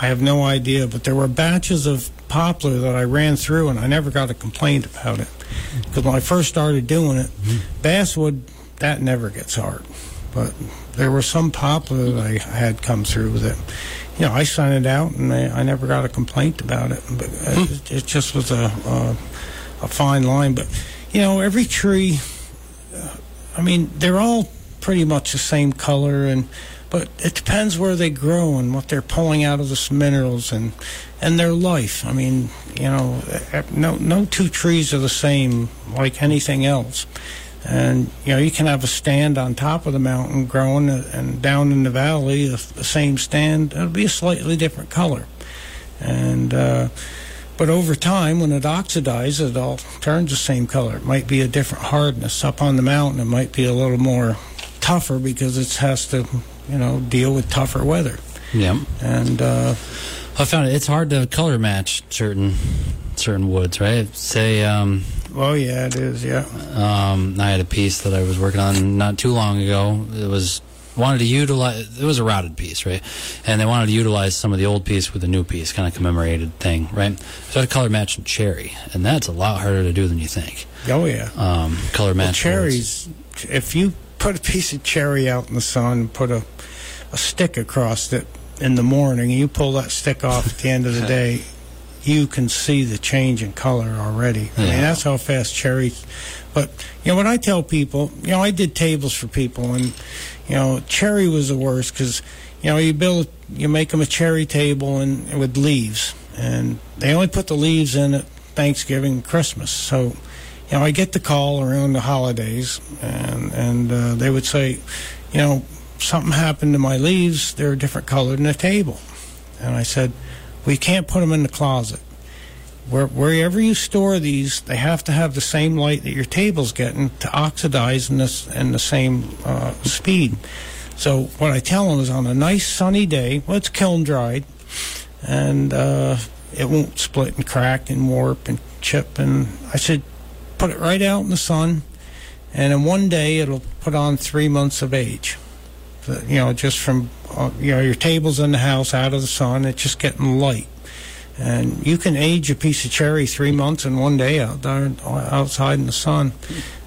I have no idea. But there were batches of poplar that I ran through, and I never got a complaint about it. Hmm. Because when I first started doing it, hmm. basswood that never gets hard, but there were some poplar that I had come through that you know, I sent it out and I, I never got a complaint about it. But it, it just was a, a a fine line. But you know, every tree, uh, I mean, they're all pretty much the same color, and but it depends where they grow and what they're pulling out of the minerals and and their life. I mean, you know, no no two trees are the same like anything else. And you know, you can have a stand on top of the mountain growing, and down in the valley, the, the same stand, it'll be a slightly different color. And uh, but over time, when it oxidizes, it all turns the same color. It might be a different hardness. Up on the mountain, it might be a little more tougher because it has to, you know, deal with tougher weather. Yep. And uh, I found it. It's hard to color match certain certain woods, right? Say, um, oh yeah, it is. Yeah. um, I had a piece that I was working on not too long ago. It was wanted to utilize. It was a routed piece, right? And they wanted to utilize some of the old piece with the new piece, kind of commemorated thing, right? So I had color match cherry, and that's a lot harder to do than you think. Oh yeah. Um, color Well, match woods. cherries. If you put a piece of cherry out in the sun and put a, a stick across it in the morning, and you pull that stick off at the end of the day, you can see the change in color already. I mean, that's how fast cherry. But you know what I tell people, you know, I did tables for people, and you know, cherry was the worst because you know you build, you make them a cherry table and with leaves, and they only put the leaves in at Thanksgiving, and Christmas. So you know, I get the call around the holidays, and and uh, they would say, you know, something happened to my leaves; they're a different color than the table. And I said, we can't put them in the closet. Where, wherever you store these, they have to have the same light that your table's getting to oxidize in this in the same uh, speed. So what I tell them is, on a nice sunny day, well, it's kiln dried, and uh, it won't split and crack and warp and chip. And I said, put it right out in the sun, and in one day it'll put on three months of age. You know, just from uh, you know your table's in the house out of the sun, it's just getting light. And you can age a piece of cherry three months and one day out there outside in the sun.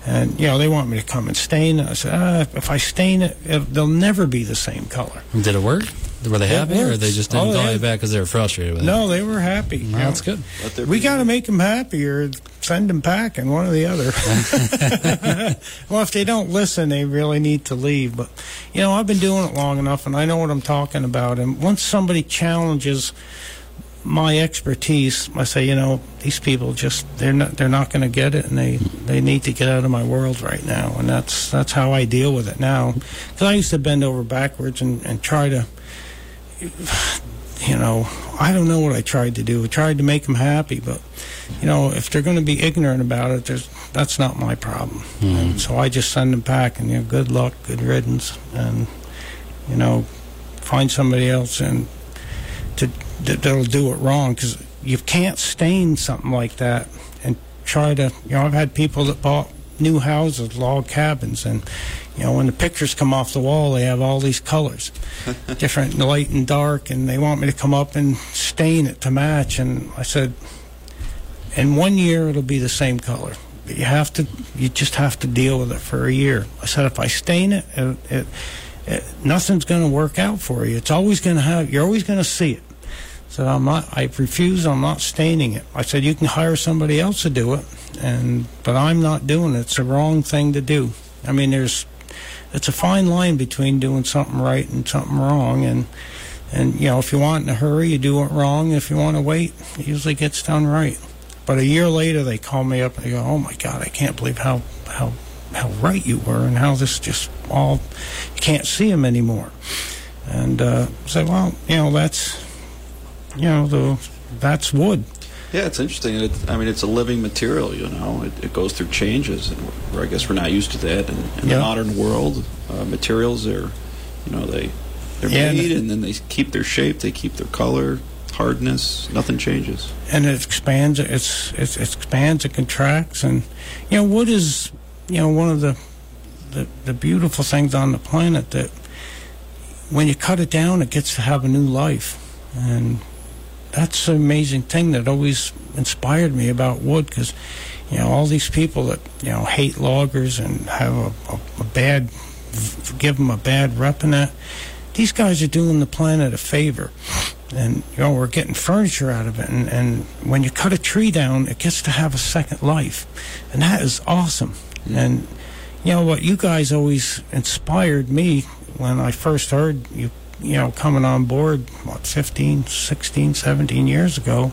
And you know they want me to come and stain it. I said, ah, if I stain it, they'll never be the same color. Did it work? Were they happy, or they just didn't Oh, call you back because they were frustrated with it? No, they were happy. Well, that's good. We got to make them happy or send them packing, one or the other. well, if they don't listen, they really need to leave. But, you know, I've been doing it long enough and I know what I'm talking about. And once somebody challenges my expertise, I say, you know, these people just they're not they're not going to get it, and they they need to get out of my world right now, and that's that's how I deal with it now. Because I used to bend over backwards and, and try to, you know, I don't know what I tried to do. I tried to make them happy, but you know, if they're going to be ignorant about it, there's that's not my problem. Hmm. And so I just send them back, and you know, good luck, good riddance, and you know, find somebody else and to that, that'll do it wrong because you can't stain something like that and try to. You know, I've had people that bought new houses, log cabins, and you know, when the pictures come off the wall, they have all these colors, different light and dark, and they want me to come up and stain it to match. And I said, in one year it'll be the same color. But you have to, you just have to deal with it for a year. I said if I stain it, it, it, it nothing's going to work out for you. It's always going to have, you're always going to see it. So I'm not, I refuse. I'm not staining it. I said you can hire somebody else to do it, and but I'm not doing it. It's the wrong thing to do. I mean, there's, it's a fine line between doing something right and something wrong, and and you know if you want in a hurry, you do it wrong. If you want to wait, it usually gets done right. But a year later, they call me up and they go, "Oh my God, I can't believe how how how right you were, and how this just all you can't see them anymore." And uh, say, "Well, you know that's." You know, the that's wood. Yeah, it's interesting. It, I mean, it's a living material. You know, it, it goes through changes, and I guess we're not used to that. And in Yeah. the modern world, uh, materials are, you know, they they're Yeah, and- made, and then they keep their shape, they keep their color, hardness. Nothing changes. and it expands. It's, it's it expands. It contracts, and you know, wood is you know one of the, the the beautiful things on the planet that when you cut it down, it gets to have a new life, and that's an amazing thing that always inspired me about wood because you know all these people that you know hate loggers and have a, a, a bad give them a bad rep in that these guys are doing the planet a favor. And you know we're getting furniture out of it and, and when you cut a tree down it gets to have a second life. And that is awesome. And you know what you guys always inspired me when i first heard you you know coming on board what 15 16 17 years ago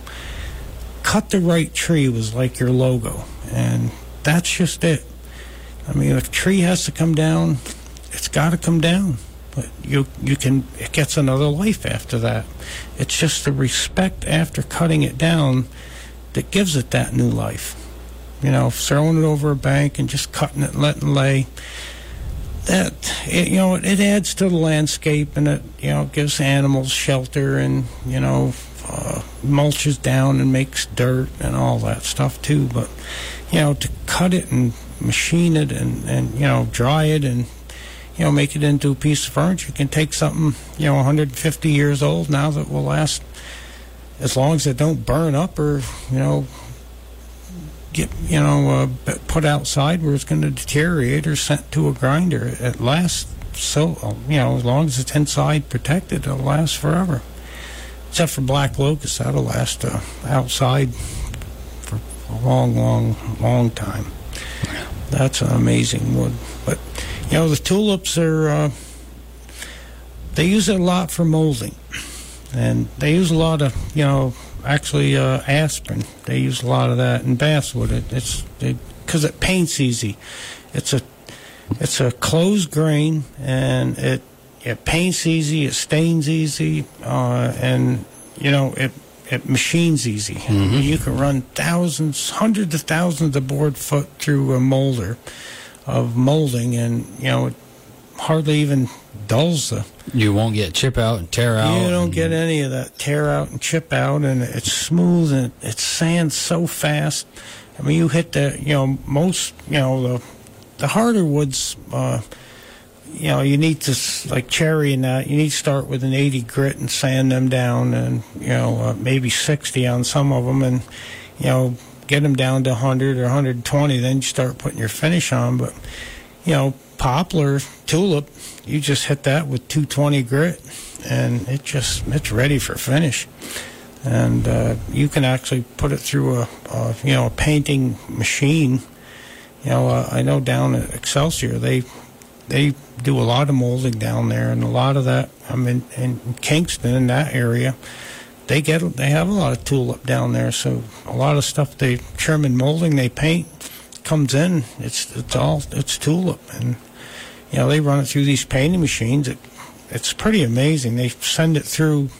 cut the right tree was like your logo and that's just it. I mean if a tree has to come down it's got to come down but you you can it gets another life after that. It's just the respect after cutting it down that gives it that new life. You know throwing it over a bank and just cutting it and letting it lay that it, you know it adds to the landscape and it you know gives animals shelter and you know uh, mulches down and makes dirt and all that stuff too. But you know to cut it and machine it and and you know dry it and you know make it into a piece of furniture can take something you know 150 years old now that will last as long as it don't burn up or you know get you know uh, put outside where it's going to deteriorate or sent to a grinder. It lasts so you know as long as it's inside protected it'll last forever. Except for black locust that'll last uh, outside for a long long long time. That's an amazing wood. But you know the tulips are uh, they use it a lot for molding. And they use a lot of you know actually uh, aspen they use a lot of that in basswood. It, it's because it paints easy. It's a it's a closed grain and it it paints easy it stains easy uh, and you know it it machines easy. Mean, you can run thousands hundreds of thousands of board foot through a molder of molding and you know it hardly even dulls the You won't get chip out and tear out. you don't get any of that tear out and chip out, and it's smooth and it sands so fast. I mean, you hit the, you know, most, you know, the the harder woods, uh, you know, you need to like cherry and that. You need to start with an 80 grit and sand them down, and you know, uh, maybe 60 on some of them, and you know, get them down to 100 or 120. Then you start putting your finish on, but you know, poplar, tulip, you just hit that with 220 grit, and it just it's ready for finish. And uh, you can actually put it through a, a you know a painting machine. You know, uh, I know down at Excelsior they they do a lot of molding down there, and a lot of that. I mean, in Kingston in that area, they get they have a lot of tulip down there. So a lot of stuff they trim and molding they paint comes in. It's it's all it's tulip, and you know they run it through these painting machines. It, it's pretty amazing. They send it through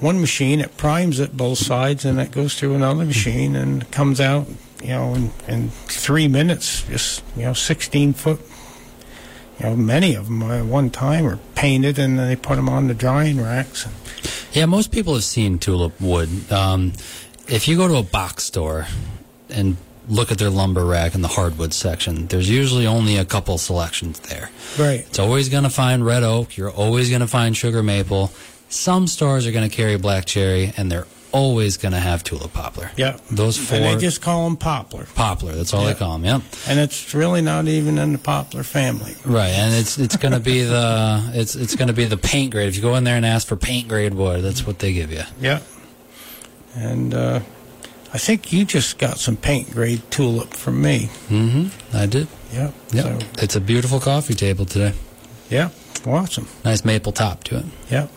one machine, it primes it both sides, and it goes through another machine and comes out. You know, in, in three minutes, just you know, 16 foot. You know, many of them at one time are painted, and then they put them on the drying racks. Yeah, most people have seen tulip wood. Um, if you go to a box store and look at their lumber rack in the hardwood section, there's usually only a couple selections there. Right. It's always going to find red oak. You're always going to find sugar maple. Some stores are going to carry black cherry, and they're always going to have tulip poplar. Yeah. Those four. And they just call them poplar. poplar. That's all Yeah. they call them. Yep. And it's really not even in the poplar family. Right, and it's it's going to be the it's it's going to be the paint grade. If you go in there and ask for paint grade wood, that's what they give you. Yeah. And uh, I think you just got some paint grade tulip from me. Mm-hmm. I did. Yeah. Yep. So, It's a beautiful coffee table today. yeah. Awesome. Nice maple top to it. Yeah.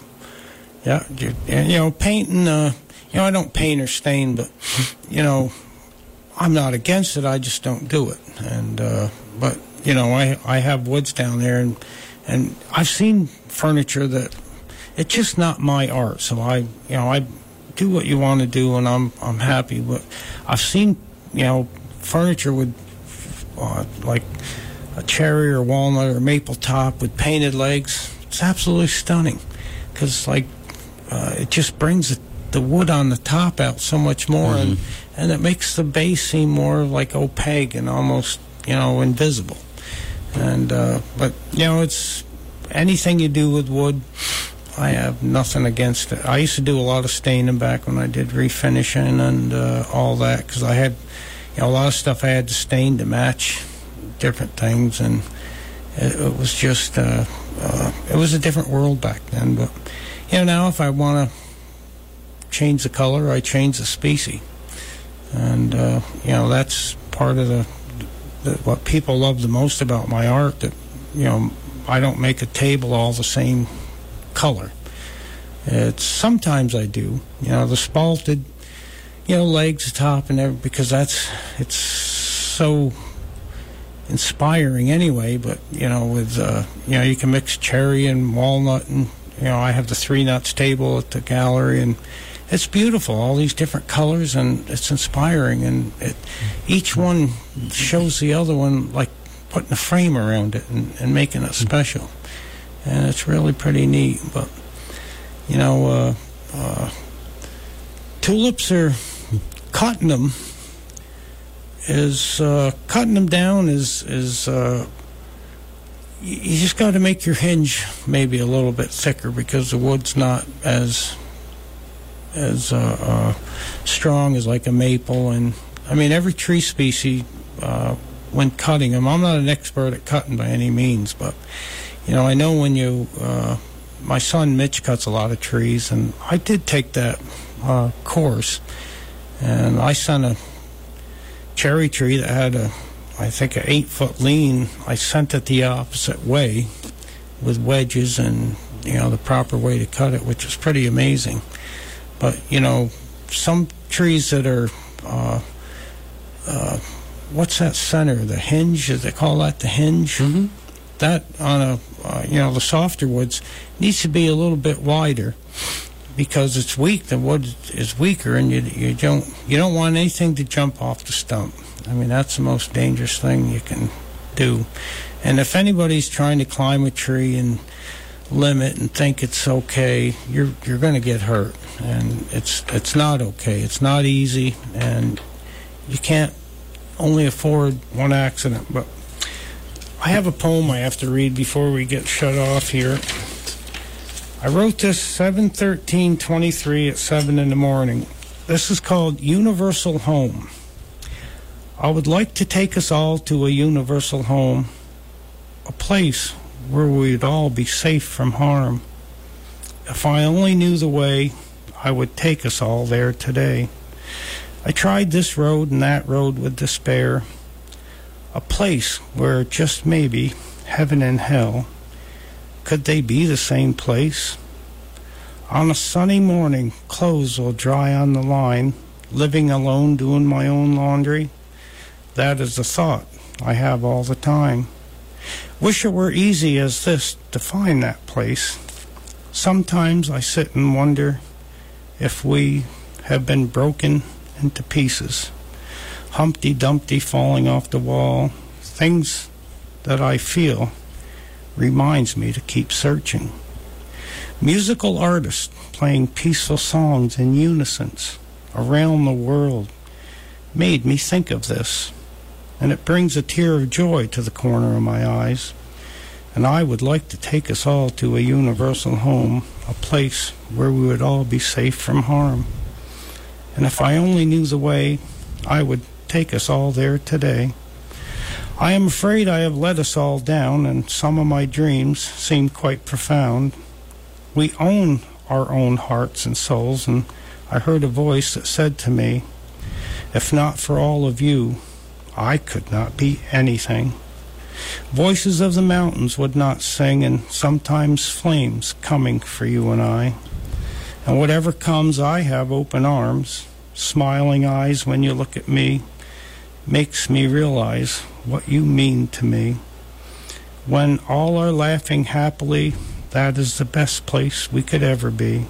Yeah. You, and, you know, painting, uh, you know, I don't paint or stain, but, you know, I'm not against it. I just don't do it. And, uh, but, you know, I, I have woods down there and, and I've seen furniture that it's just not my art. So I, you know, I do what you want to do and I'm, I'm happy. But I've seen, you know, furniture with, uh, like, a cherry or walnut or maple top with painted legs. It's absolutely stunning because like uh, it just brings the, the wood on the top out so much more and and it makes the base seem more like opaque and almost you know invisible. And uh, but you know it's anything you do with wood. I have nothing against it. I used to do a lot of staining back when I did refinishing and uh, all that because I had you know a lot of stuff I had to stain to match different things, and it, it was just uh, uh, it was a different world back then. But you know, now if I want to change the color, I change the species, and uh, you know that's part of the, the what people love the most about my art. That you know, I don't make a table all the same color. It's sometimes I do. You know, the spalted, you know, legs, top, and everything, because that's it's so inspiring anyway. But you know, with uh, you know, you can mix cherry and walnut, and you know, I have the three nuts table at the gallery, and it's beautiful. All these different colors, and it's inspiring, and it, each one shows the other one like putting a frame around it and, and making it special, and it's really pretty neat. But you know, uh, uh, tulips are cutting them is uh, cutting them down is is uh, you just got to make your hinge maybe a little bit thicker because the wood's not as as uh, uh, strong as like a maple and I mean every tree species when cutting them I'm not an expert at cutting by any means but you know I know when you uh, my son Mitch cuts a lot of trees and I did take that uh, course and I sent a cherry tree that had a, I think, an eight foot lean. I sent it the opposite way with wedges and, you know, the proper way to cut it, which was pretty amazing. But, you know, some trees that are, uh, uh, what's that center? The hinge? Do they call that the hinge? Mhm. That on a, uh, you know, the softer woods needs to be a little bit wider because it's weak. The wood is weaker, and you you don't you don't want anything to jump off the stump. I mean that's the most dangerous thing you can do. And if anybody's trying to climb a tree and limit and think it's okay, you're you're going to get hurt, and it's it's not okay. It's not easy, and you can't only afford one accident. But I have a poem I have to read before we get shut off here. I wrote this 7:13:23 at 7 in the morning. This is called Universal Home. I would like to take us all to a universal home, a place where we'd all be safe from harm. If I only knew the way, I would take us all there today. I tried this road and that road with despair, a place where just maybe heaven and hell could they be the same place? On a sunny morning, clothes will dry on the line, living alone doing my own laundry. That is the thought I have all the time. Wish it were easy as this to find that place. Sometimes I sit and wonder if we have been broken into pieces. Humpty Dumpty falling off the wall. Things that I feel reminds me to keep searching. Musical artists playing peaceful songs in unison around the world made me think of this, and it brings a tear of joy to the corner of my eyes. And I would like to take us all to a universal home, a place where we would all be safe from harm. And if I only knew the way, I would take us all there today. I am afraid I have let us all down, and some of my dreams seem quite profound. We own our own hearts and souls, and I heard a voice that said to me, If not for all of you, I could not be anything. Voices of the mountains would not sing, and sometimes flames coming for you and I. And whatever comes, I have open arms, smiling eyes when you look at me, makes me realize what you mean to me. When all are laughing happily, that is the best place we could ever be.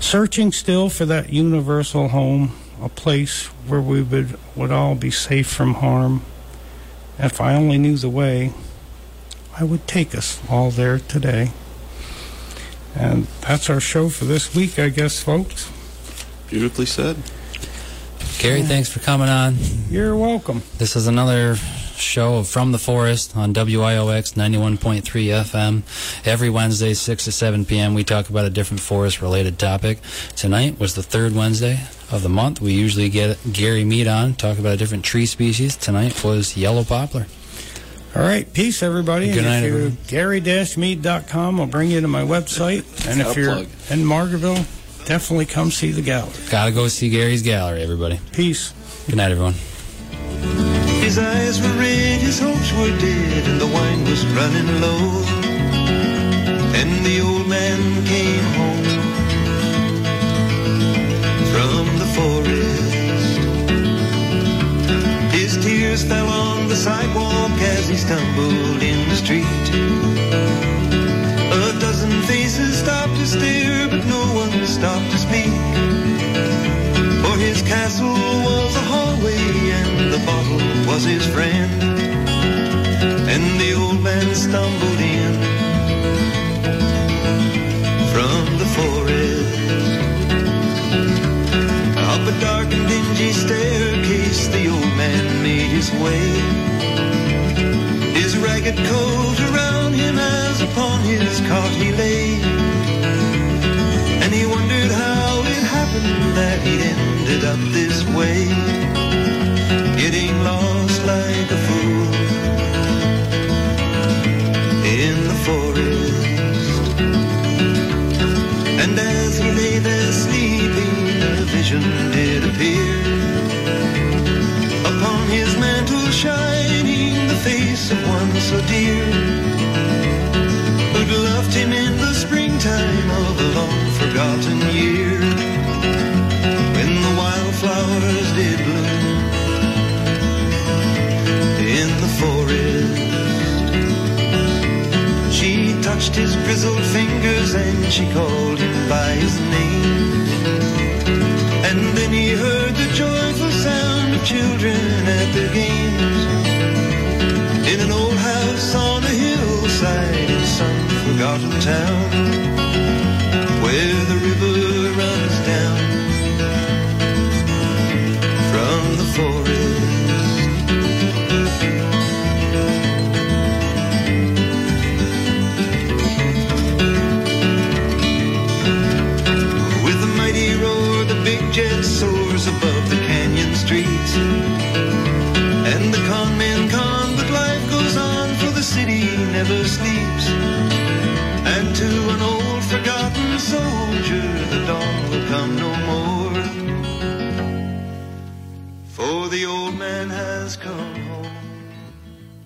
Searching still for that universal home, a place where we would, would all be safe from harm. If I only knew the way, I would take us all there today. And that's our show for this week, I guess, folks. Beautifully said. Gary, thanks for coming on. You're welcome. This is another show of From the Forest on WIOX 91.3 FM. Every Wednesday, 6 to 7 p.m., we talk about a different forest related topic. Tonight was the third Wednesday of the month. We usually get Gary Mead on, talk about a different tree species. Tonight was yellow poplar. All right, peace, everybody. Good and night, if you're everyone. gary-mead.com, I'll bring you to my website. And if you're in Margaretville, definitely come see the gallery. Gotta go see Gary's gallery, everybody. Peace. Good night, everyone. His eyes were red, his hopes were dead, and the wine was running low. And the old man came home from the forest. His tears fell on the sidewalk as he stumbled in the street. Faces stopped to stare, but no one stopped to speak. For his castle was a hallway and the bottle was his friend. And the old man stumbled in from the forest. Up a dark and dingy staircase, the old man made his way. His ragged coat around him upon his cot he lay. And he wondered how it happened that he'd ended up this way. Getting lost like a fool in the forest. And as he lay there sleeping, a vision did appear. Upon his mantle shining the face of one so dear grizzled fingers and she called him by his name. And then he heard the joyful sound of children at their games in an old house on a hillside in some forgotten town.